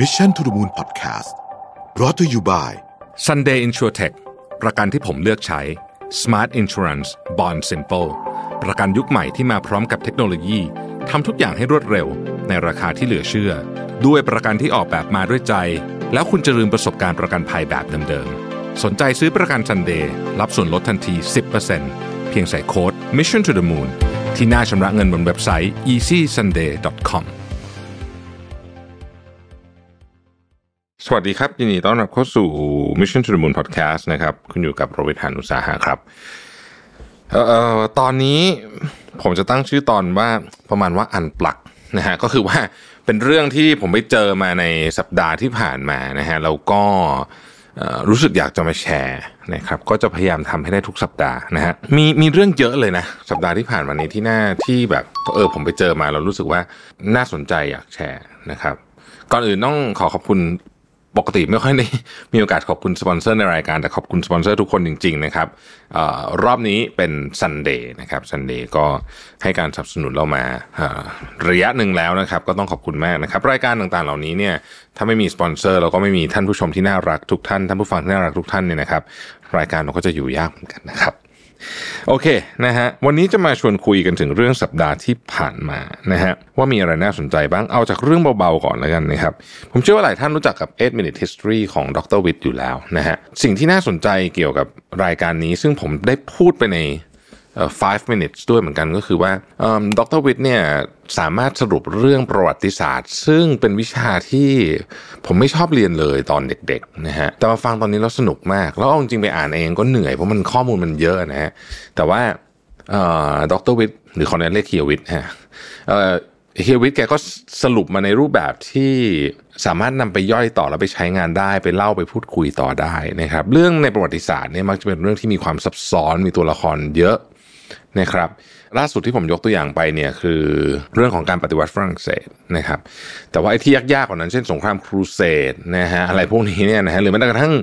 Mission to the Moon Podcast brought to you by Sunday InsurTech ประกันที่ผมเลือกใช้ Smart Insurance Bond Simple ประกันยุคใหม่ที่มาพร้อมกับเทคโนโลยีทำทุกอย่างให้รวดเร็ว ในราคาที่เหลือเชื่อ ด้วยประกันที่ออกแบบมาด้วยใจ แล้วคุณจะลืมประสบการณ์ประกันภัยแบบเดิมๆ สนใจซื้อประกัน Sunday รับส่วนลดทันที 10%เพียงใส่โค้ด Mission to the Moon ที่หน้าชำระเงินบนเว็บไซต์ easysunday.com สวัสดีครับยินดีต้อนรับเข้าสู่ Mission to the Moon Podcast นะครับ คุณอยู่กับโรเบิทานุสาหะครับเอ่อตอนนี้ผมจะตั้งชื่อตอนว่าประมาณว่าอันปลักนะฮะก็คือว่าเป็นเรื่องที่ผมไปเจอมาในสัปดาห์ที่ผ่านมานะฮะแล้วก็รู้สึกอยากจะมาแชร์นะครับ ก็จะพยายามทำให้ได้ทุกสัปดาห์นะฮะมีมีเรื่องเยอะเลยนะ สัปดาห์ที่ผ่านมานี้ที่หน่าที่แบบเออผมไปเจอมาเรารู้สึกว่าน่าสนใจอยากแชร์นะครับก่อนอื่นต้องขอขอบคุณ ปกติไม่ค่อยได้มีโอกาสขอบคุณสปอนเซอร์ในรายการ แต่ขอบคุณสปอนเซอร์ทุกคนจริง ๆ นะครับเอ่อรอบนี้เป็น Sunday นะครับ Sunday ก็ให้การสนับสนุนเรามาระยะหนึ่งแล้วนะครับ ก็ต้องขอบคุณมากนะครับ รายการต่างๆ เหล่านี้เนี่ยถ้าไม่มีสปอนเซอร์แล้วก็ไม่มีท่านผู้ชมที่น่ารักทุกท่านท่านผู้ฟังที่น่ารักทุกท่านเนี่ยนะครับ รายการเราก็จะอยู่ยากเหมือนกันนะครับ โอเคนะฮะวันนี้จะมาชวนคุยกันถึงเรื่องสัปดาห์ที่ผ่านมานะฮะว่ามีอะไรน่าสนใจบ้างเอาจากเรื่องเบาๆก่อนแล้วกันนะครับผมเชื่อว่าหลายท่านรู้จักกับ 8 Minute History ของดรวิทย์อยู่แล้วนะฮะสิ่งที่น่าสนใจเกี่ยวกับรายการนี้ ซึ่งผมได้พูดไปใน 5 minutes ด้วยเหมือนกันก็คือว่าดรวิทย์เนี่ยสามารถสรุปเรื่องประวัติศาสตร์ ซึ่งเป็นวิชาที่ผมไม่ชอบเรียนเลยตอนเด็กๆนะฮะแต่มาฟังตอนนี้แล้วสนุกมาก แล้วเอาจริงๆไปอ่านเองก็เหนื่อยเพราะมันข้อมูลมันเยอะนะฮะแต่ว่าดรวิทย์หรือคอนเนลเรียกเคียวิทย์ฮะเฮียวิทย์แกก็สรุปมาในรูปแบบที่สามารถนำไปย่อยต่อแล้วไปใช้งานได้ไปเล่าไปพูดคุยต่อได้นะครับ เรื่องในประวัติศาสตร์เนี่ยมักจะเป็นเรื่องที่มีความซับซ้อนมีตัวละครเยอะ นะครับล่าสุดที่ผมยกตัวอย่างไปเนี่ยคือเรื่องของการปฏิวัติฝรั่งเศสนะครับแต่ว่าไอ้ที่ยากๆกว่านั้นเช่นสงครามครูเสดนะฮะอะไรพวกนี้เนี่ยนะฮะหรือแม้กระทั่ง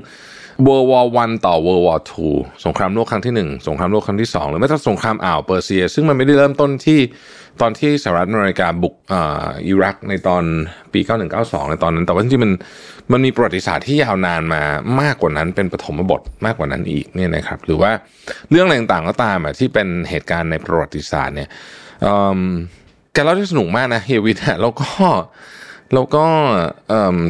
World War One ต่อ World War Two สงครามโลกครั้งที่หนึ่งสงครามโลกครั้งที่สองหรือแม้กระทั่งสงครามอ่าวเปอร์เซีย ซึ่งมันไม่ได้เริ่มต้นที่ตอนที่สหรัฐอเมริกาบุกออิรักในตอนปี 9192 ในตอนนั้น แต่ว่าจริงๆมันมันมีประวัติศาสตร์ที่ยาวนานมามากกว่านั้นเป็นปฐมบทมากกว่านั้นอีกเนี่ยนะครับหรือว่าเรื่องอะไรต่างๆก็ตามอะที่เป็นเหตุการณ์ในประวัติศาสตร์เนี่ยอืมแกเล่าได้สนุกมากนะเฮียวิทย์แล้วก็แล้วก็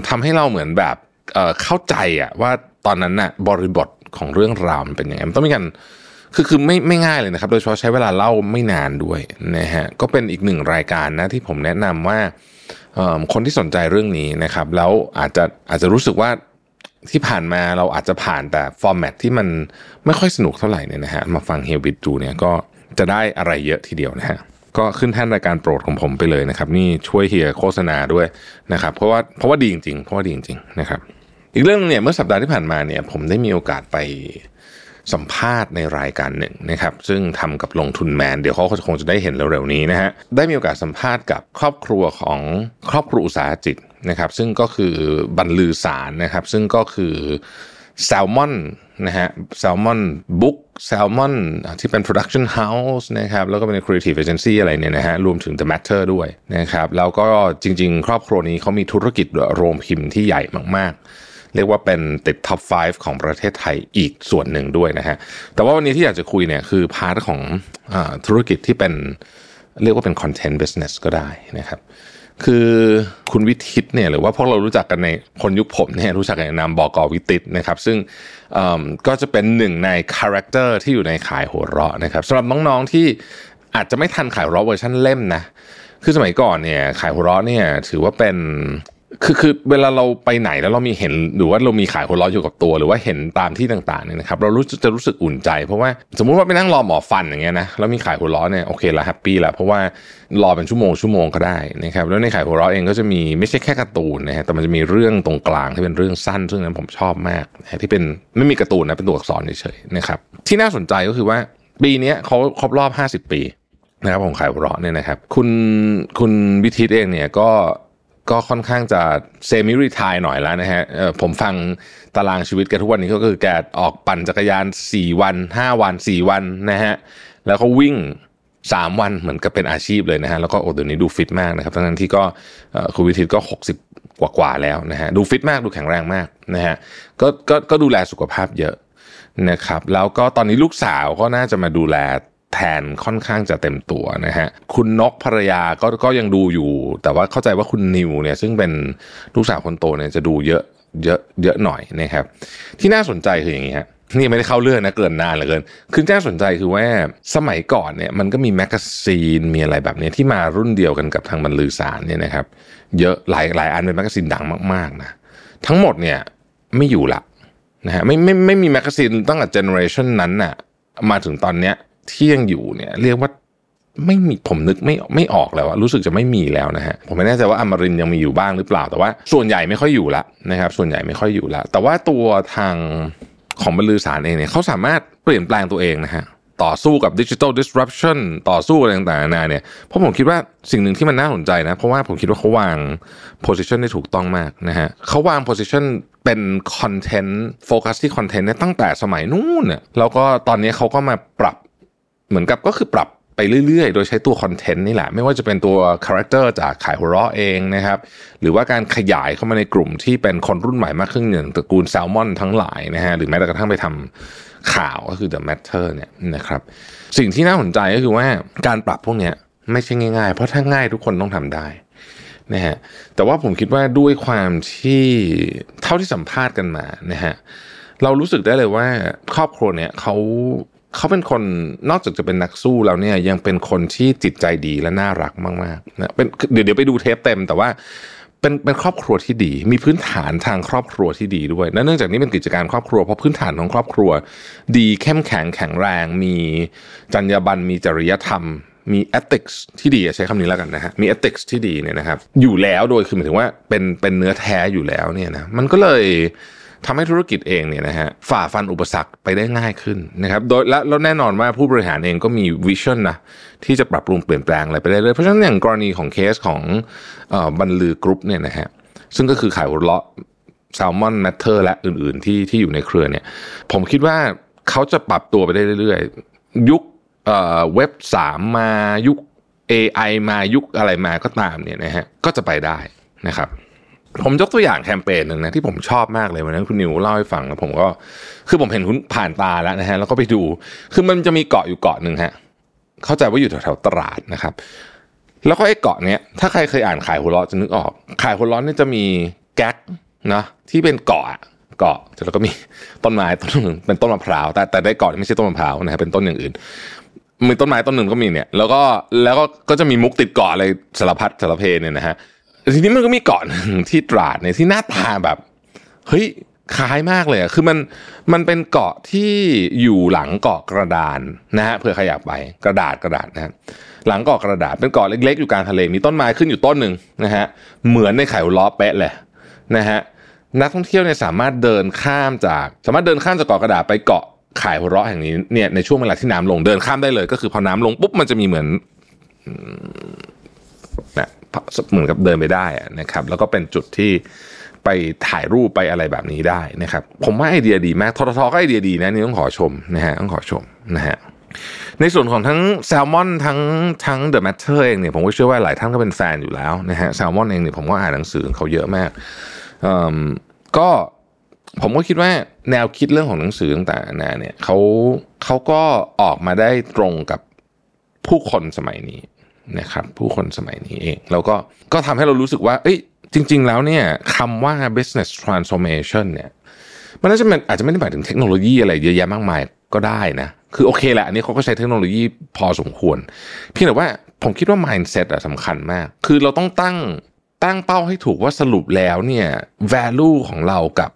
ทำให้เราเหมือนแบบ เเข้าใจอะว่าตอนนั้นน่ะบริบทของเรื่องราวมันเป็นยังไงมันต้องมีการคือคือไม่ไม่ง่ายเลยนะครับ โดยเฉพาะใช้เวลาเล่าไม่นานด้วยนะฮะก็เป็นอีกหนึ่งรายการนะที่ผมแนะนำว่าคนที่สนใจเรื่องนี้นะครับ แล้วอาจจะอาจจะรู้สึกว่าที่ผ่านมาเราอาจจะผ่านแต่ฟอร์แมตที่มันไม่ค่อยสนุกเท่าไหร่เนี่ยนะฮะมาฟังเฮียวิทดูเนี่ยก็จะได้อะไรเยอะทีเดียวนะฮะก็ขึ้นแท่นรายการโปรดของผมไปเลยนะครับ นี่ช่วยเฮียโฆษณาด้วยนะครับ เพราะว่าเพราะว่าดีจริงๆเพราะว่าดีจริงๆนะครับ อีกเรื่องเนี่ยเมื่อสัปดาห์ที่ผ่านมาเนี่ยผมได้มีโอกาสไปสัมภาษณ์ในรายการหนึ่งนะครับ ซึ่งทำกับลงทุนแมน เดี๋ยวเขาคงจะได้เห็นเร็วๆนี้นะฮะได้มีโอกาสสัมภาษณ์กับครอบครัวของครอบครัวอุตสาหจิตนะครับ ซึ่งก็คือบรรลือสารนะครับ ซึ่งก็คือแซลมอนนะฮะแซลมอนบุ๊กแซลมอนที่เป็น Production House นะครับแล้วก็เป็น Creative Agency อะไรเนี่ยนะฮะรวมถึง The Matter ด้วยนะครับแล้วก็จริงๆ ครอบครัวนี้เขามีธุรกิจโรงพิมพ์ที่ใหญ่มากๆ เรียกว่าเป็นติด top 5 ของประเทศไทยอีกส่วนหนึ่งด้วยนะฮะ แต่ว่าวันนี้ที่อยากจะคุยเนี่ยคือ part ของเอ่อธุรกิจที่เป็นเรียกว่าเป็น Content Business ก็ได้นะครับ คือคุณวิธิตเนี่ยหรือว่าพวกเรารู้จักกันในคนยุคผมเนี่ยรู้จักกันในนามบอกอวิธิตนะครับ ซึ่งก็จะเป็นหนึ่งใน character ที่อยู่ในขายหัวเราะนะครับสำหรับน้องๆที่อาจจะไม่ทันขายหัวเราะเวอร์ชันเล่มนะคือสมัยก่อนเนี่ยขายหัวเราะเนี่ยถือว่าเป็น คือคือเวลาเราไปไหนแล้วเรามีเห็นหรือว่าเรามีขายหัวเราะอยู่กับตัว หรือว่าเห็นตามที่ต่างๆเนี่ยนะครับเรารู้จะรู้สึกอุ่นใจ เพราะว่าสมมุติว่าไปนั่งรอหมอฟันอย่างเงี้ยนะแล้วมีขายหัวเราะเนี่ยโอเคละ happy ละเพราะว่ารอเป็นชั่วโมงชั่วโมงก็ได้นะครับแล้วในขายหัวเราะเองก็จะมีไม่ใช่แค่การ์ตูนนะฮะแต่มันจะมีเรื่องตรงกลางที่เป็นเรื่องสั้น ซึ่งนั้นผมชอบมากนะที่เป็นไม่มีการ์ตูนนะเป็นตัวอักษรเฉยๆนะครับที่น่าสนใจก็คือว่าปีนี้เขาครบรอบ 50 ปีนะครับผมขายหัวเราะเนี่ยนะครับคุณคุณวิทิตเองเนี่ยก็ ก็ค่อนข้างจะเซมิรีทายหน่อยแล้วนะฮะผมฟังตารางชีวิตแกทุกวันนี้ก็คือแกออกปั่นจักรยาน 4 วัน 5 วัน 4 วันนะฮะแล้วก็วิ่ง 3 วันเหมือนกับเป็นอาชีพเลยนะฮะแล้วก็โอ้เดี๋ยวนี้ดูฟิตมากนะครับทั้งนั้นที่ก็คุณวิทิตก็กว่าๆแล้วนะฮะดูฟิตมากดูแข็งแรงมากนะฮะก็ก็ก็ดูแลสุขภาพเยอะนะครับแล้วก็ตอนนี้ลูกสาวก็น่าจะมาดูแล แทนค่อนข้างจะเต็มตัวนะฮะคุณนกภรรยาก็ก็ยังดูอยู่ แต่ว่าเข้าใจว่าคุณนิวเนี่ยซึ่งเป็นลูกสาวคนโตเนี่ยจะดูเยอะเยอะเยอะหน่อยนะครับ ที่น่าสนใจคืออย่างนี้ฮะนี่ไม่ได้เข้าเรื่องนะเกริ่นนานเหลือเกิน คือน่าสนใจคือว่าสมัยก่อนเนี่ยมันก็มี magazine มีอะไรแบบนี้ที่มารุ่นเดียวกันกับทางบรรลือสาส์นเนี่ยนะครับ เยอะหลายหลายอันเป็น magazine ดังมากๆนะทั้งหมดเนี่ยไม่อยู่ละนะฮะไม่ไม่ไม่มี magazine ตั้งแต่ generation นั้นน่ะมาถึงตอนเนี้ย ที่ยังอยู่เนี่ย เรียกว่าไม่มีผมนึกไม่ไม่ออกแล้วอะรู้สึกจะไม่มีแล้วนะฮะผมไม่แน่ใจว่าอมรินทร์ยังมีอยู่บ้างหรือเปล่า แต่ว่าส่วนใหญ่ไม่ค่อยอยู่ละนะครับ ส่วนใหญ่ไม่ค่อยอยู่ละแต่ว่าตัวทางของบรรลือสาส์นเองเนี่ยเขาสามารถเปลี่ยนแปลงตัวเองนะฮะต่อสู้กับดิจิทัล disruption ต่อสู้อะไรต่างๆนานาเนี่ยเพราะผมคิดว่าสิ่งหนึ่งที่มันน่าสนใจนะ เพราะว่าผมคิดว่าเขาวาง position ได้ถูกต้องมากนะฮะเขาวาง position เป็น content focus ที่ content เนี่ยตั้งแต่สมัยนู้นเนี่ยแล้วก็ตอนนี้เขาก็มาปรับ เหมือนกับก็คือปรับไปเรื่อยๆ โดยใช้ตัว content นี่แหละ ไม่ว่าจะเป็นตัว character จากขายหัวเราะเองนะครับ หรือว่าการขยายเข้ามาในกลุ่มที่เป็นคนรุ่นใหม่มากขึ้นอย่างตระกูลแซลมอนทั้งหลายนะฮะ หรือแม้กระทั่งไปทำข่าวก็คือ The Matter เนี่ยนะครับ สิ่งที่น่าสนใจก็คือว่าการปรับพวกเนี้ยไม่ใช่ง่ายๆ เพราะถ้าง่ายทุกคนต้องทำได้นะฮะ แต่ว่าผมคิดว่าด้วยความที่เท่าที่สัมภาษณ์กันมานะฮะเรารู้สึกได้เลยว่าครอบครัวเนี่ยเขา เขาเป็นคนนอกจากจะเป็นนักสู้แล้วเนี่ยยังเป็นคนที่จิตใจดีและน่ารักมากๆนะเป็นเดี๋ยวเดี๋ยวไปดูเทปเต็มแต่ว่าเป็นเป็นครอบครัวที่ดี มีพื้นฐานทางครอบครัวที่ดีด้วยและเนื่องจากนี้เป็นกิจการครอบครัวเพราะพื้นฐานของครอบครัว ดีเข้มแข็งแข็งแรง มีจรรยาบรรณมีจริยธรรม มี ethics ที่ดีใช้คำนี้แล้วกันนะฮะมี ethics ที่ดีเนี่ยนะครับ อยู่แล้วโดยคือหมายถึงว่าเป็นเป็นเนื้อแท้อยู่แล้วเนี่ยนะมันก็เลย ทำให้ธุรกิจเองเนี่ยนะฮะฝ่าฟันอุปสรรคไปได้ง่ายขึ้นนะครับโดยและแล้วแน่นอนว่าผู้บริหารเองก็มี vision นะที่จะปรับปรุงเปลี่ยนแปลงอะไรไปได้เลยเพราะฉะนั้นอย่างกรณีของเคสของบรรลือกรุ๊ปเนี่ยนะฮะซึ่งก็คือขายหัวเราะแซลมอนแมทเทอร์และอื่นๆที่ที่อยู่ในเครือเนี่ยผมคิดว่าเขาจะปรับตัวไปได้เรื่อยๆ ยุคเว็บสามมายุค AI มายุคอะไรมาก็ตามเนี่ยนะฮะก็จะไปได้นะครับ ผมยกตัวอย่างแคมเปญหนึ่งนะที่ผมชอบมากเลยวันนั้นคุณนิวเล่าให้ฟังแล้วผมก็คือผมเห็นคุณผ่านตาแล้วนะฮะแล้วก็ไปดู คือมันจะมีเกาะอยู่เกาะหนึ่งฮะเข้าใจว่าอยู่แถวๆตราดนะครับ แล้วก็ไอ้เกาะเนี้ยถ้าใครเคยอ่านขายหัวเราะจะนึกออกขายหัวเราะนี่จะมีแก๊กนะที่เป็นเกาะเกาะแล้วก็มีต้นไม้ต้นหนึ่งเป็นต้นมะพร้าวแต่แต่ได้เกาะไม่ใช่ต้นมะพร้าวนะครับเป็นต้นอย่างอื่นมีต้นไม้ต้นหนึ่งก็มีเนี่ย แล้วก็แล้วก็ก็จะมีมุกติดเกาะอะไรสารพัดสารเพเนี่ยนะฮะ ทีนี้มันก็มีเกาะหนึ่งที่ตราดเนี่ยที่หน้าตาแบบเฮ้ยคล้ายมากเลยคือมันมันเป็นเกาะที่อยู่หลังเกาะกระดานนะฮะเผื่อใครอยากไปกระดาษกระดาษนะฮะหลังเกาะกระดาษเป็นเกาะเล็กๆอยู่กลางทะเลมีต้นไม้ขึ้นอยู่ต้นหนึ่งนะฮะเหมือนในไข่ล้อเป๊ะเลยนะฮะนักท่องเที่ยวเนี่ยสามารถเดินข้ามจาก สามารถเดินข้ามจากเกาะกระดาษไปเกาะขายหัวเราะแห่งนี้เนี่ยในช่วงเวลาที่น้ำลงเดินข้ามได้เลย ก็คือพอน้ำลงปุ๊บมันจะมีเหมือนนะ เหมือนกับเดินไปได้นะครับ แล้วก็เป็นจุดที่ไปถ่ายรูปไปอะไรแบบนี้ได้นะครับ ผมว่าไอเดียดีมากทททก็ไอเดียดีนะนี่ต้องขอชมนะฮะต้องขอชมนะฮะในส่วนของทั้งแซลมอนทั้งทั้งเดอะแมทเทอร์เองเนี่ยผมก็เชื่อว่าหลายท่านก็เป็นแฟนอยู่แล้วนะฮะแซลมอนเองเนี่ยผมก็อ่านหนังสือเขาเยอะมากก็ผมก็คิดว่าแนวคิดเรื่องของหนังสือต่างๆนาเนี่ยเขาเขาก็ออกมาได้ตรงกับผู้คนสมัยนี้ นะครับผู้คนสมัยนี้เอง แล้วก็ก็ทำให้เรารู้สึกว่า เอ้ยจริง ๆ แล้วเนี่ยคำว่า business transformation เนี่ยมันน่าจะอาจจะไม่ได้หมายถึงเทคโนโลยีอะไรเยอะแยะมากมายก็ได้นะคือโอเคแหละอันนี้เขาก็ใช้เทคโนโลยีพอสมควร เพียงแต่ว่าผมคิดว่า mindset อะสำคัญมาก คือเราต้องตั้งตั้งเป้าให้ถูกว่าสรุปแล้วเนี่ย value ของเรากับ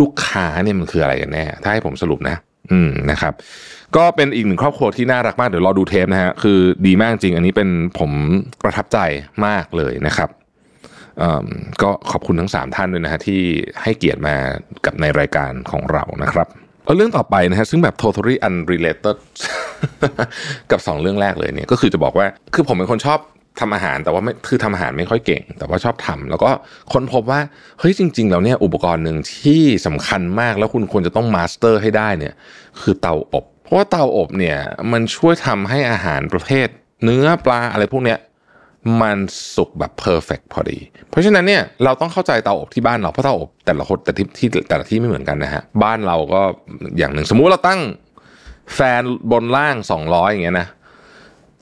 ลูกค้าเนี่ยมันคืออะไรกันแน่ ถ้าให้ผมสรุปนะ อืมนะครับ ก็เป็นอีกหนึ่งครอบครัวที่น่ารักมากเดี๋ยวรอดูเทปนะฮะคือดีมากจริง อันนี้เป็นผมประทับใจมากเลยนะครับก็ขอบคุณทั้ง 3 ท่านด้วยนะฮะที่ให้เกียรติมากับในรายการของเรานะครับเอาเรื่องต่อไปนะฮะซึ่งแบบ totally unrelated กับ 2 เรื่องแรกเลยเนี่ยก็คือจะบอกว่าคือผมเป็นคนชอบทำอาหารแต่ว่าไม่คือทำอาหารไม่ค่อยเก่ง แต่ว่าชอบทำแล้วก็ค้นพบว่าเฮ้ยจริง ๆ แล้วเนี่ยอุปกรณ์หนึ่งที่สำคัญมากแล้วคุณควรจะต้องมาสเตอร์ให้ได้เนี่ยคือเตาอบ ราะว่าเตาอบเนี่ยมันช่วยทำให้อาหารประเภท เนื้อปลาอะไรพวกเนี้ยมันสุกแบบเพอร์เฟกพอดี เพราะฉะนั้นเนี่ยเราต้องเข้าใจเตาอบที่บ้านเราเพราะเตาอบแต่ละคนแต่ที่ที่แต่ละที่ไม่เหมือนกันนะฮะบ้านเราก็อย่างหนึ่งสมมุติเราตั้งแฟนบนล่าง 200 อย่างเงี้ยนะ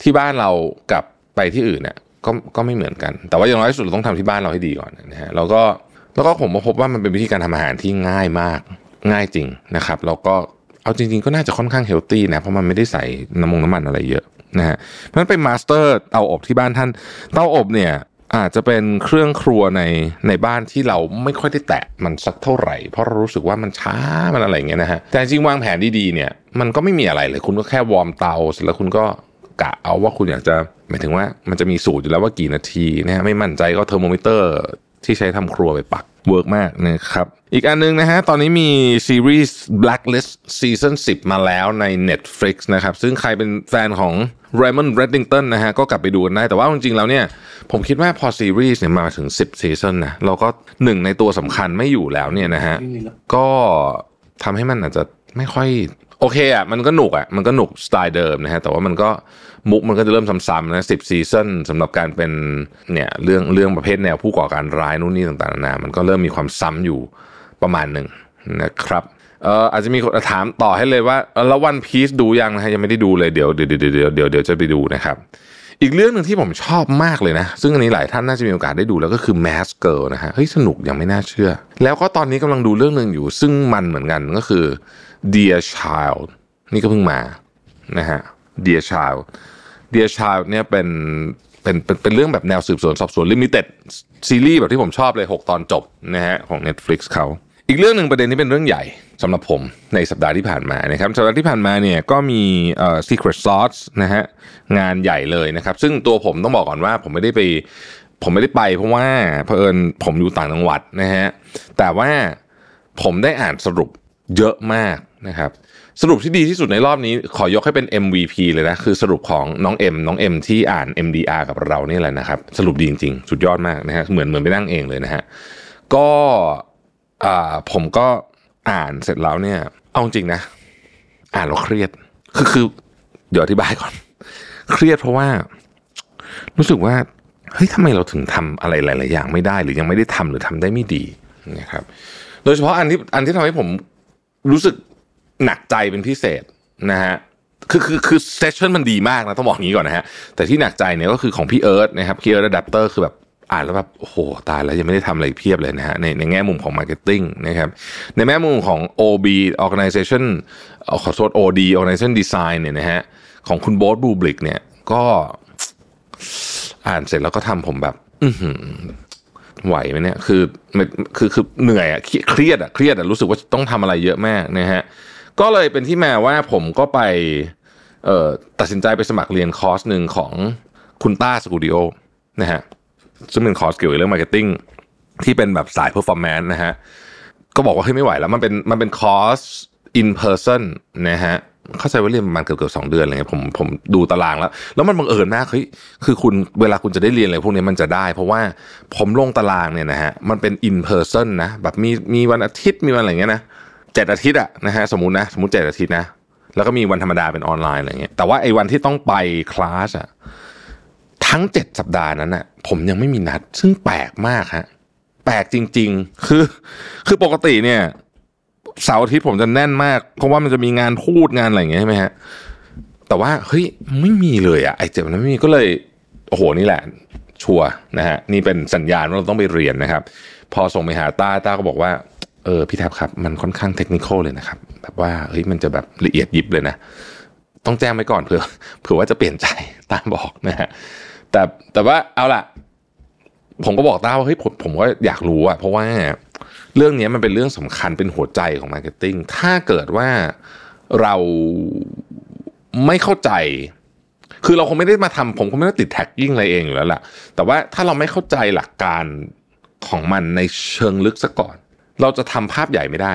ที่บ้านเรากับไปที่อื่นเนี่ยก็ก็ไม่เหมือนกัน แต่ว่าอย่างน้อยสุดเราต้องทำที่บ้านเราให้ดีก่อนนะฮะแล้วก็แล้วก็ผมพบว่ามันเป็นวิธีการทำอาหารที่ง่ายมากง่ายจริงนะครับ แล้วก็ เอาจริงๆก็น่าจะค่อนข้าง healthy นะเพราะมันไม่ได้ใส่น้ำมงน้ำมันอะไรเยอะนะฮะเพราะนั้นไป master เตาอบที่บ้านท่านเตาอบเนี่ยอาจจะเป็นเครื่องครัวในในบ้านที่เราไม่ค่อยได้แตะมันสักเท่าไหร่ เพราะเรารู้สึกว่ามันช้ามันอะไรเงี้ยนะฮะแต่จริงวางแผนดีๆเนี่ยมันก็ไม่มีอะไรเลยคุณก็แค่ warm เตาเสร็จแล้วคุณก็กะเอาว่าคุณอยากจะหมายถึงว่ามันจะมีสูตรอยู่แล้วว่ากี่นาทีนะฮะไม่มั่นใจก็เทอร์โมมิเตอร์ที่ใช้ทำครัวไปปัก work มากนะครับ อีกอันนึงนะฮะ ตอนนี้มีซีรีส์ Blacklist Season 10 มาแล้วใน Netflix นะครับ ซึ่งใครเป็นแฟนของ Raymond Reddington นะฮะ ก็กลับไปดูกันได้ แต่ว่าจริงๆ แล้วเนี่ย ผมคิดว่าพอซีรีส์เนี่ยมาถึง 10 ซีซันนะ เราก็หนึ่งในตัวสำคัญไม่อยู่แล้วเนี่ยนะฮะ ก็ทำให้มันอาจจะไม่ค่อยโอเคอะมันก็หนุกอะมันก็หนุกสไตล์เดิมนะฮะแต่ว่ามันก็มุกมันก็จะเริ่มซ้ำๆนะสิบซีซันสำหรับการเป็นเนี่ยเรื่องเรื่องประเภทแนวผู้ก่อการร้ายนู่นนี่ต่างๆนานามันก็เริ่มมีความซ้ำอยู่ ประมาณหนึ่งนะครับเอ่ออาจจะมีคนถามต่อให้เลยว่าเออแล้ววันพีซดูยังนะฮะยังไม่ได้ดูเลยเดี๋ยวเดี๋ยวเดี๋ยวเดี๋ยวเดี๋ยวเดี๋ยวจะไปดูนะครับ อีกเรื่องหนึ่งที่ผมชอบมากเลยนะ ซึ่งอันนี้หลายท่านน่าจะมีโอกาสได้ดูแล้วก็คือ Mask Girl นะฮะเฮ้ยสนุกยังไม่น่าเชื่อ แล้วก็ตอนนี้กำลังดูเรื่องหนึ่งอยู่ ซึ่งมันเหมือนกันก็คือ Dear Child นี่ก็เพิ่งมานะฮะ Dear Child Dear Child เนี่ยเป็นเป็นเป็นเป็นเรื่องแบบแนวสืบสวนสอบสวนลิมิเต็ดซีรีส์แบบที่ผมชอบเลย 6 ตอนจบนะฮะของ Netflix เขา อีกเรื่องหนึ่งประเด็นนี้เป็นเรื่องใหญ่สำหรับผมในสัปดาห์ที่ผ่านมานะครับสัปดาห์ที่ผ่านมาเนี่ยก็มีเอ่อ Secret Sauce นะฮะงานใหญ่เลยนะครับ ซึ่งตัวผมต้องบอกก่อนว่าผมไม่ได้ไป ผมไม่ได้ไปเพราะว่าเผอิญผมอยู่ต่างจังหวัดนะฮะแต่ว่าผมได้อ่านสรุปเยอะมากนะครับ สรุปที่ดีที่สุดในรอบนี้ขอยกให้เป็น MVP เลยนะ คือสรุปของน้องเอ็มน้องเอ็มที่อ่าน MDR กับเรานี่แหละนะครับ สรุปดีจริงๆ สุดยอดมากนะฮะเหมือนเหมือนไปนั่งเองเลยนะฮะก็ ผมก็อ่านเสร็จแล้วเนี่ย เอาจริงนะ อ่านแล้วเครียด คือคือ เดี๋ยวอธิบายก่อน เครียดเพราะว่า รู้สึกว่าเฮ้ยทำไมเราถึงทำอะไรหลาย ๆ อย่างไม่ได้ หรือยังไม่ได้ทำหรือทำได้ไม่ดีนะครับ โดยเฉพาะอันที่อันที่ทำให้ผมรู้สึกหนักใจเป็นพิเศษนะฮะคือคือคือ session มันดีมากนะต้องบอกงี้ก่อนนะฮะแต่ที่หนักใจเนี่ยก็คือของพี่เอิร์ธนะครับพี่เอิร์ธอะแดปเตอร์คือแบบ อ่านแล้วแบบโอ้โหตายแล้วยังไม่ได้ทำอะไรเพียบเลยนะฮะในในแง่มุมของ Marketing นะครับในแง่มุมของ OB Organization ขอโทษ OD Organization Design เนี่ยนะฮะของคุณโบ๊ท Builk เนี่ยก็อ่านเสร็จแล้วก็ทำผมแบบ อือหือไหวไหมเนี่ยคือมันคือคือเหนื่อยอะเครียดอะเครียดอะรู้สึกว่าต้องทำอะไรเยอะมากนะฮะก็เลยเป็นที่มาว่าผมก็ไปเอ่อตัดสินใจไปสมัครเรียนคอร์สหนึ่งของคุณต้า Skooldio นะฮะ ซึ่งเป็นคอร์สเกี่ยวกับเรื่อง marketing ที่เป็นแบบสาย performance นะฮะก็บอกว่าเฮ้ยไม่ไหวแล้วมันเป็นมันเป็นคอร์ส in person นะฮะเข้าใจว่าเรียนประมาณเกือบเกือบสองเดือนอะไรเงี้ยผมผมดูตารางแล้ว แล้วมันบังเอิญมากเฮ้ยคือคุณเวลาคุณจะได้เรียนอะไรพวกนี้มันจะได้ เพราะว่าผมลงตารางเนี่ยนะฮะมันเป็น in person นะแบบมีมีวันอาทิตย์มีวันอะไรเงี้ยนะเจ็ดอาทิตย์อะนะฮะสมมตินะสมมติเจ็ดอาทิตย์นะแล้วก็มีวันธรรมดาเป็นออนไลน์อะไรเงี้ยแต่ว่าไอ้วันที่ต้องไปคลาสอะ ทั้งเจ็ดสัปดาห์นั้นน่ะผมยังไม่มีนัด ซึ่งแปลกมากฮะแปลกจริง ๆ คือ คือปกติเนี่ยเสาร์อาทิตย์ผมจะแน่นมาก เพราะว่ามันจะมีงานพูดงานอะไรอย่างเงี้ยใช่ไหมฮะแต่ว่าเฮ้ยไม่มีเลยอะไอเจ็บนั้นไม่มีก็เลยโอ้โหนี่แหละ sure นะฮะนี่เป็นสัญญาณว่าเราต้องไปเรียนนะครับ พอส่งไปหาต้าต้าก็บอกว่าเออพี่แท็ปครับ มันค่อนข้าง technical เลยนะครับ แบบว่าเฮ้ยมันจะแบบละเอียดยิบเลยนะ ต้องแจ้งไว้ก่อนเผื่อเผื่อว่าจะเปลี่ยนใจต้าบอกนะฮะ แต่แต่ว่าเอาล่ะ ผมก็บอกต้าว่าเฮ้ยผมผมก็อยากรู้อะเพราะว่าเรื่องนี้มันเป็นเรื่องสำคัญเป็นหัวใจของ marketing ถ้าเกิดว่าเราไม่เข้าใจ คือเราคงไม่ได้มาทำผมคงไม่ได้ติดแท็กยิ่งอะไรเองอยู่แล้วล่ะ แต่ว่าถ้าเราไม่เข้าใจหลักการของมันในเชิงลึกซะก่อน เราจะทำภาพใหญ่ไม่ได้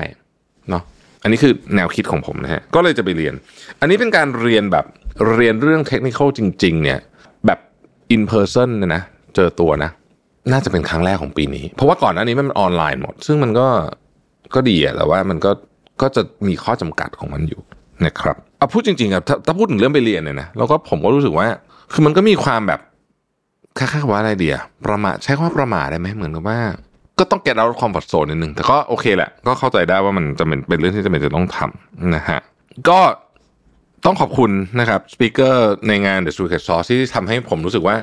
เนาะอันนี้คือแนวคิดของผมนะฮะ ก็เลยจะไปเรียน อันนี้เป็นการเรียนแบบเรียนเรื่องเทคนิคจริง ๆ เนี่ย in person เนี่ยนะเจอตัวนะ น่าจะเป็นครั้งแรกของปีนี้ เพราะว่าก่อนหน้านี้มันออนไลน์หมด ซึ่งมันก็ก็ดีอะแต่ว่ามันก็ก็จะมีข้อจำกัดของมันอยู่นะครับเอาพูดจริงๆครับถ้าพูดถึงเรื่องไปเรียนเนี่ยนะแล้วก็ผมก็รู้สึกว่า คือมันก็มีความแบบค่าๆว่าอะไรเดียประมาทใช้คำว่าประมาทได้ไหมเหมือนกับว่า ก็ต้องแกะเราความผัดโซนนิดนึงแต่ก็โอเคแหละ ก็เข้าใจได้ว่ามันจะเป็นเป็นเรื่องที่จำเป็นจะต้องทำนะฮะก็ ต้องขอบคุณนะครับสปีกเกอร์ในงาน The Secret Sauce ที่ทำให้ผมรู้สึกว่า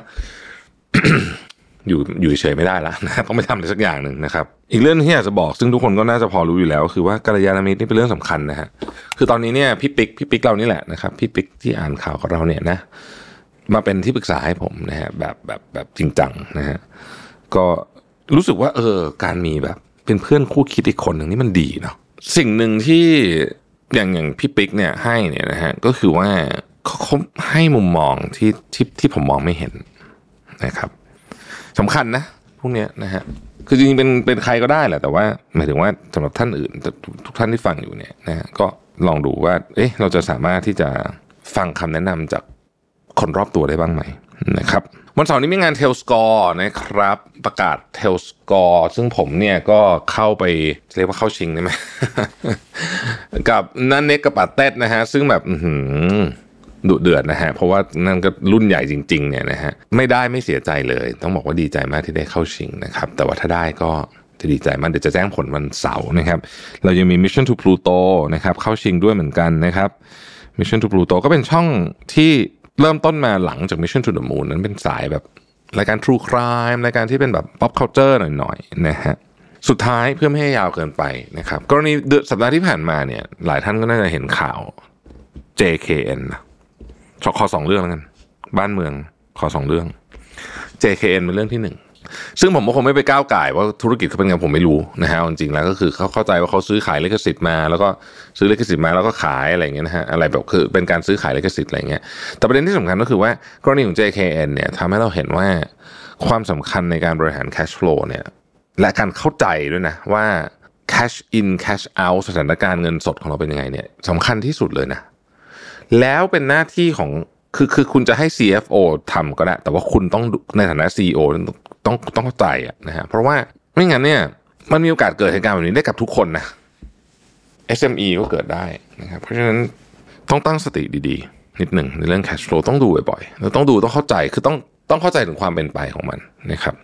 อยู่อยู่เฉยไม่ได้แล้วนะต้องไปทำอะไรสักอย่างหนึ่งนะครับ อีกเรื่องที่อยากจะบอกซึ่งทุกคนก็น่าจะพอรู้อยู่แล้วคือว่ากัลยาณมิตรนี่เป็นเรื่องสำคัญนะฮะคือตอนนี้เนี่ยพี่ปิ๊กพี่ปิ๊กเรานี่แหละนะครับพี่ปิ๊กที่อ่านข่าวกับเราเนี่ยนะ มาเป็นที่ปรึกษาให้ผมนะฮะแบบแบบแบบจริงจังนะฮะก็รู้สึกว่า เออ การมีแบบ เป็นเพื่อนคู่คิดอีกคนหนึ่งนี่มันดีเนาะสิ่งหนึ่งที่ อย่างอย่างพี่ปิ๊กเนี่ยให้เนี่ยนะฮะก็คือว่าเขาให้มุมมองที่ที่ที่ผมมองไม่เห็นนะครับสำคัญนะพวกเนี้ยนะฮะคือจริงๆเป็นเป็นใครก็ได้แหละแต่ว่าหมายถึงว่าสำหรับท่านอื่นทุกท่านที่ฟังอยู่เนี่ยนะฮะก็ลองดูว่า เอ๊ะเราจะสามารถที่จะฟังคำแนะนำจากคนรอบตัวได้บ้างไหมนะครับ วันเสาร์นี้มีงานเทลสกอร์นะครับ ประกาศเทลสกอร์ซึ่งผมเนี่ยก็เข้าไปเรียกว่าเข้าชิงได้ไหมกับนันเน็กกับปาเต้นะฮะ ซึ่งแบบดุเดือดนะฮะ เพราะว่านั่นก็รุ่นใหญ่จริง ๆ เนี่ยนะฮะ ไม่ได้ไม่เสียใจเลย ต้องบอกว่าดีใจมากที่ได้เข้าชิงนะครับ แต่ว่าถ้าได้ก็จะดีใจมากเดี๋ยวจะแจ้งผลวันเสาร์นะครับ เรายังมี Mission to Pluto นะครับ เข้าชิงด้วยเหมือนกันนะครับ Mission to Pluto ก็เป็นช่องที่ เริ่มต้นมาหลังจาก Mission to the Moon นั้นเป็นสายแบบรายการ True Crime รายการที่เป็นแบบ pop culture หน่อยๆนะฮะสุดท้ายเพื่อไม่ให้ยาวเกินไปนะครับ กรณีสัปดาห์ที่ผ่านมาเนี่ยหลายท่านก็น่าจะเห็นข่าว JKN นะขอขอสองเรื่องแล้วกัน บ้านเมืองขอสองเรื่อง JKN เป็นเรื่องที่หนึ่ง ซึ่งผมก็คงไม่ไปก้าวไก่ว่าธุรกิจเขาเป็นไงผมไม่รู้นะฮะจริงๆแล้วก็คือเขาเข้าใจว่าเขาซื้อขายลิขสิทธิ์มา แล้วก็ซื้อลิขสิทธิ์มาแล้วก็ขายอะไรอย่างเงี้ยนะฮะอะไรแบบคือเป็นการซื้อขายลิขสิทธิ์อะไรเงี้ยแต่ประเด็นที่สำคัญก็คือว่ากรณีของ JKN เนี่ยทำให้เราเห็นว่าความสำคัญในการบริหาร cash flow เนี่ยและการเข้าใจด้วยนะว่า cash in cash out สถานการณ์เงินสดของเราเป็นยังไงเนี่ยสำคัญที่สุดเลยนะ แล้วเป็นหน้าที่ของ คือคือคุณจะให้ CFO ทำก็ได้ แต่ว่าคุณต้องในฐานะ CEO ต้องต้องเข้าใจอะนะฮะเพราะว่าไม่งั้นเนี่ยมันมีโอกาสเกิดเหตุการณ์แบบนี้ได้กับทุกคนนะ SME ก็เกิดได้นะครับเพราะฉะนั้นต้องตั้งสติดีๆ นิดหนึ่งในเรื่อง cash flow ต้องดูบ่อยๆแล้วต้องดูต้องเข้าใจคือต้องต้องเข้าใจถึงความเป็นไปของมันนะครับ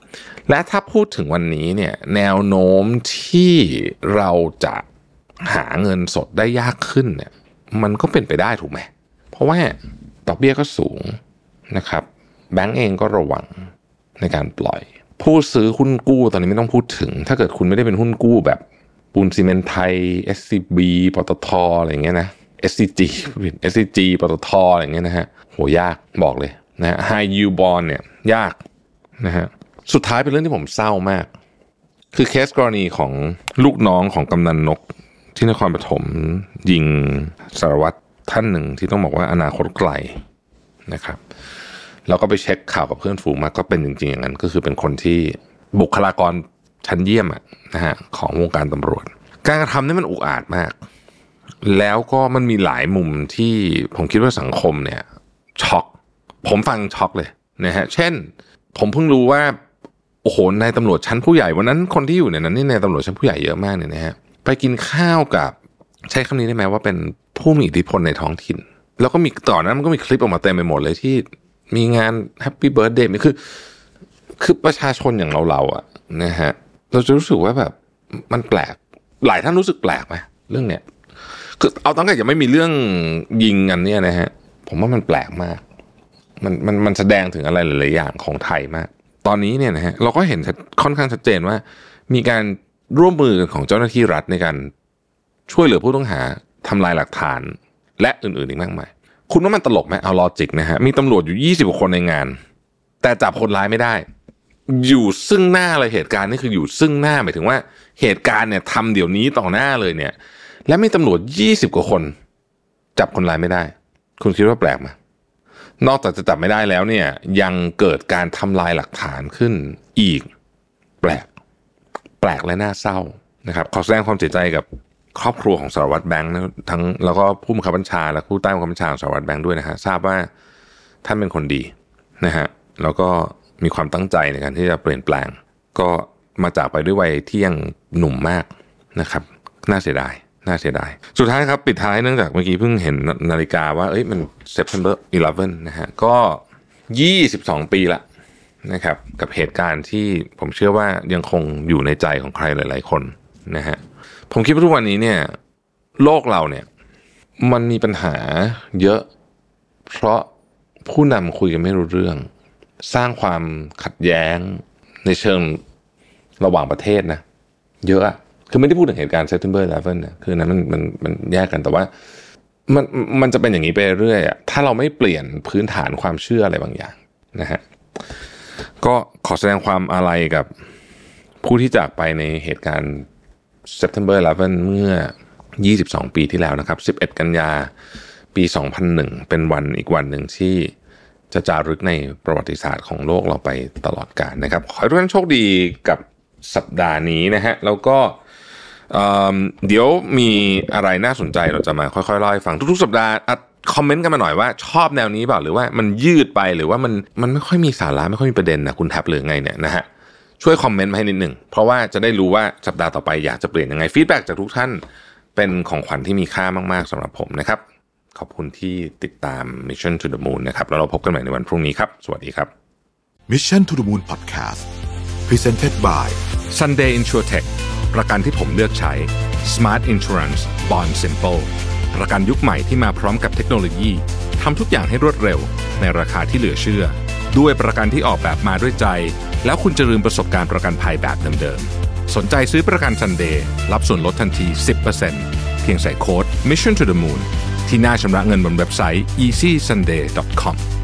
และถ้าพูดถึงวันนี้เนี่ยแนวโน้มที่เราจะหาเงินสดได้ยากขึ้นเนี่ย มันก็เป็นไปได้ถูกไหมเพราะว่า ดอกเบี้ยก็สูงนะครับแบงก์เองก็ระวังในการปล่อย ผู้ซื้อหุ้นกู้ตอนนี้ไม่ต้องพูดถึง ถ้าเกิดคุณไม่ได้เป็นหุ้นกู้แบบปูนซีเมนไทย SCB ปตทอะไรอย่างเงี้ยนะ SCG SCG ปตทอะไรอย่างเงี้ยนะฮะโหยากบอกเลยนะ High Yield Bond เนี่ยยากนะฮะสุดท้ายเป็นเรื่องที่ผมเศร้ามาก คือเคสกรณีของลูกน้องของกำนันนกที่นครปฐมยิงสารวัตร ท่านหนึ่งที่ต้องบอกว่าอนาคตไกลนะครับแล้วก็ไปเช็คข่าวกับเพื่อนฝูงมาก็เป็นจริงๆอย่างนั้น ก็คือเป็นคนที่บุคลากรชั้นเยี่ยมอะนะฮะของวงการตำรวจ การกระทำนี่มันอุกอาจมาก แล้วก็มันมีหลายมุมที่ผมคิดว่าสังคมเนี่ยช็อก ผมฟังช็อกเลยนะฮะเช่น ผมเพิ่งรู้ว่าโอ้โหนายตำรวจชั้นผู้ใหญ่วันนั้นคนที่อยู่ในนั้นนี่นายตำรวจชั้นผู้ใหญ่เยอะมากเนี่ยนะฮะไปกินข้าวกับใช้คำนี้ได้ไหมว่าเป็น ผู้มีอิทธิพลในท้องถิ่น แล้วก็มีตอนนั้นมันก็มีคลิปออกมาเต็มไปหมดเลยที่มีงาน happy birthday คือ คือประชาชนอย่างเราเราอะนะฮะเราจะรู้สึกว่าแบบมันแปลก หลายท่านรู้สึกแปลกไหมเรื่องเนี้ยคือเอาตั้งแต่ยังไม่มีเรื่องยิงกันเนี่ยนะฮะผมว่ามันแปลกมาก มันมันมันแสดงถึงอะไรหลาย ๆ อย่างของไทยมาก ตอนนี้เนี่ยนะฮะเราก็เห็นค่อนข้างชัดเจนว่า มีการร่วมมือของเจ้าหน้าที่รัฐในการช่วยเหลือผู้ต้องหา ทำลายหลักฐานและอื่นๆอีกมากมาย คุณว่ามันตลกไหมเอาลอจิกนะฮะ มีตำรวจอยู่ยี่สิบกว่าคนในงาน แต่จับคนร้ายไม่ได้ อยู่ซึ่งหน้าเลยเหตุการณ์นี่คืออยู่ซึ่งหน้าหมายถึงว่าเหตุการณ์เนี่ยทำเดี๋ยวนี้ต่อหน้าเลยเนี่ย และมีตำรวจยี่สิบกว่าคน จับคนร้ายไม่ได้ คุณคิดว่าแปลกไหมนอกจากจะจับไม่ได้แล้วเนี่ย ยังเกิดการทำลายหลักฐานขึ้นอีก แปลก แปลกและน่าเศร้านะครับ ขอแสดงความเสียใจกับ ครอบครัวของสารวัตรแบงค์ทั้งแล้วก็ผู้บังคับบัญชา และผู้ใต้บังคับบัญชาของสารวัตรแบงค์ด้วยนะฮะทราบว่าท่านเป็นคนดีนะฮะแล้วก็มีความตั้งใจในการที่จะเปลี่ยนแปลง ก็มาจากไปด้วยวัยที่ยังหนุ่มมากนะครับ น่าเสียดายน่าเสียดาย สุดท้ายครับปิดท้ายเนื่องจากเมื่อกี้เพิ่งเห็นนาฬิกาว่าเอ้ยมัน September 11 นะฮะก็ 22 ปีละนะครับกับเหตุการณ์ที่ผมเชื่อว่ายังคงอยู่ในใจของใครหลาย ๆ คนนะฮะ ผมคิดว่าทุกวันนี้เนี่ย โลกเราเนี่ย มันมีปัญหาเยอะ เพราะผู้นำคุยกันไม่รู้เรื่อง สร้างความขัดแย้งในเชิงระหว่างประเทศนะ เยอะอะคือไม่ได้พูดถึงเหตุการณ์ September 11นะคือนั้นมันมันมันแยกกันแต่ว่ามันมันจะเป็นอย่างนี้ไปเรื่อยอะถ้าเราไม่เปลี่ยนพื้นฐานความเชื่ออะไรบางอย่างนะฮะก็ขอแสดงความอาลัยกับผู้ที่จากไปในเหตุการณ์ September 11 เมื่อ 22 ปีที่แล้วนะครับ 11 กันยาปี 2001 เป็นวันอีกวันหนึ่งที่จะจารึกในประวัติศาสตร์ของโลกเราไปตลอดกาลนะครับ ขอให้ทุกท่านโชคดีกับสัปดาห์นี้นะฮะ แล้วก็เดี๋ยวมีอะไรน่าสนใจเราจะมาค่อยๆเล่าให้ฟังทุกๆ สัปดาห์คอมเมนต์กันมาหน่อยว่าชอบแนวนี้เปล่าหรือว่ามันยืดไปหรือว่ามันมันไม่ค่อยมีสาระไม่ค่อยมีประเด็นนะคุณแท็บหรือไงเนี่ยนะฮะ ช่วยคอมเมนต์มาให้นิดหนึ่ง เพราะว่าจะได้รู้ว่าสัปดาห์ต่อไปอยากจะเปลี่ยนยังไงฟีดแบ็จากทุกท่านเป็นของขวัญที่มีค่ามาก ๆสำหรับผมนะครับ ขอบคุณที่ติดตาม Mission to the Moon นะครับแล้วเราพบกันใหม่ในวันพรุ่งนี้ครับ สวัสดีครับ Mission to the Moon Podcast Presented by Sunday InsurTech ประกันที่ผมเลือกใช้ Smart Insurance Bond Simple ประกันยุคใหม่ที่มาพร้อมกับเทคโนโลยีทำทุกอย่างให้รวดเร็ว ในราคาที่เหลือเชื่อ ด้วยประกันที่ออกแบบมาด้วยใจ แล้วคุณจะลืมประสบการณ์ประกันภัยแบบเดิมๆ สนใจซื้อประกันซันเดย์รับส่วนลดทันที 10%เพียงใส่โค้ด Mission to the Moon ที่หน้าชำระเงินบนเว็บไซต์ easysunday.com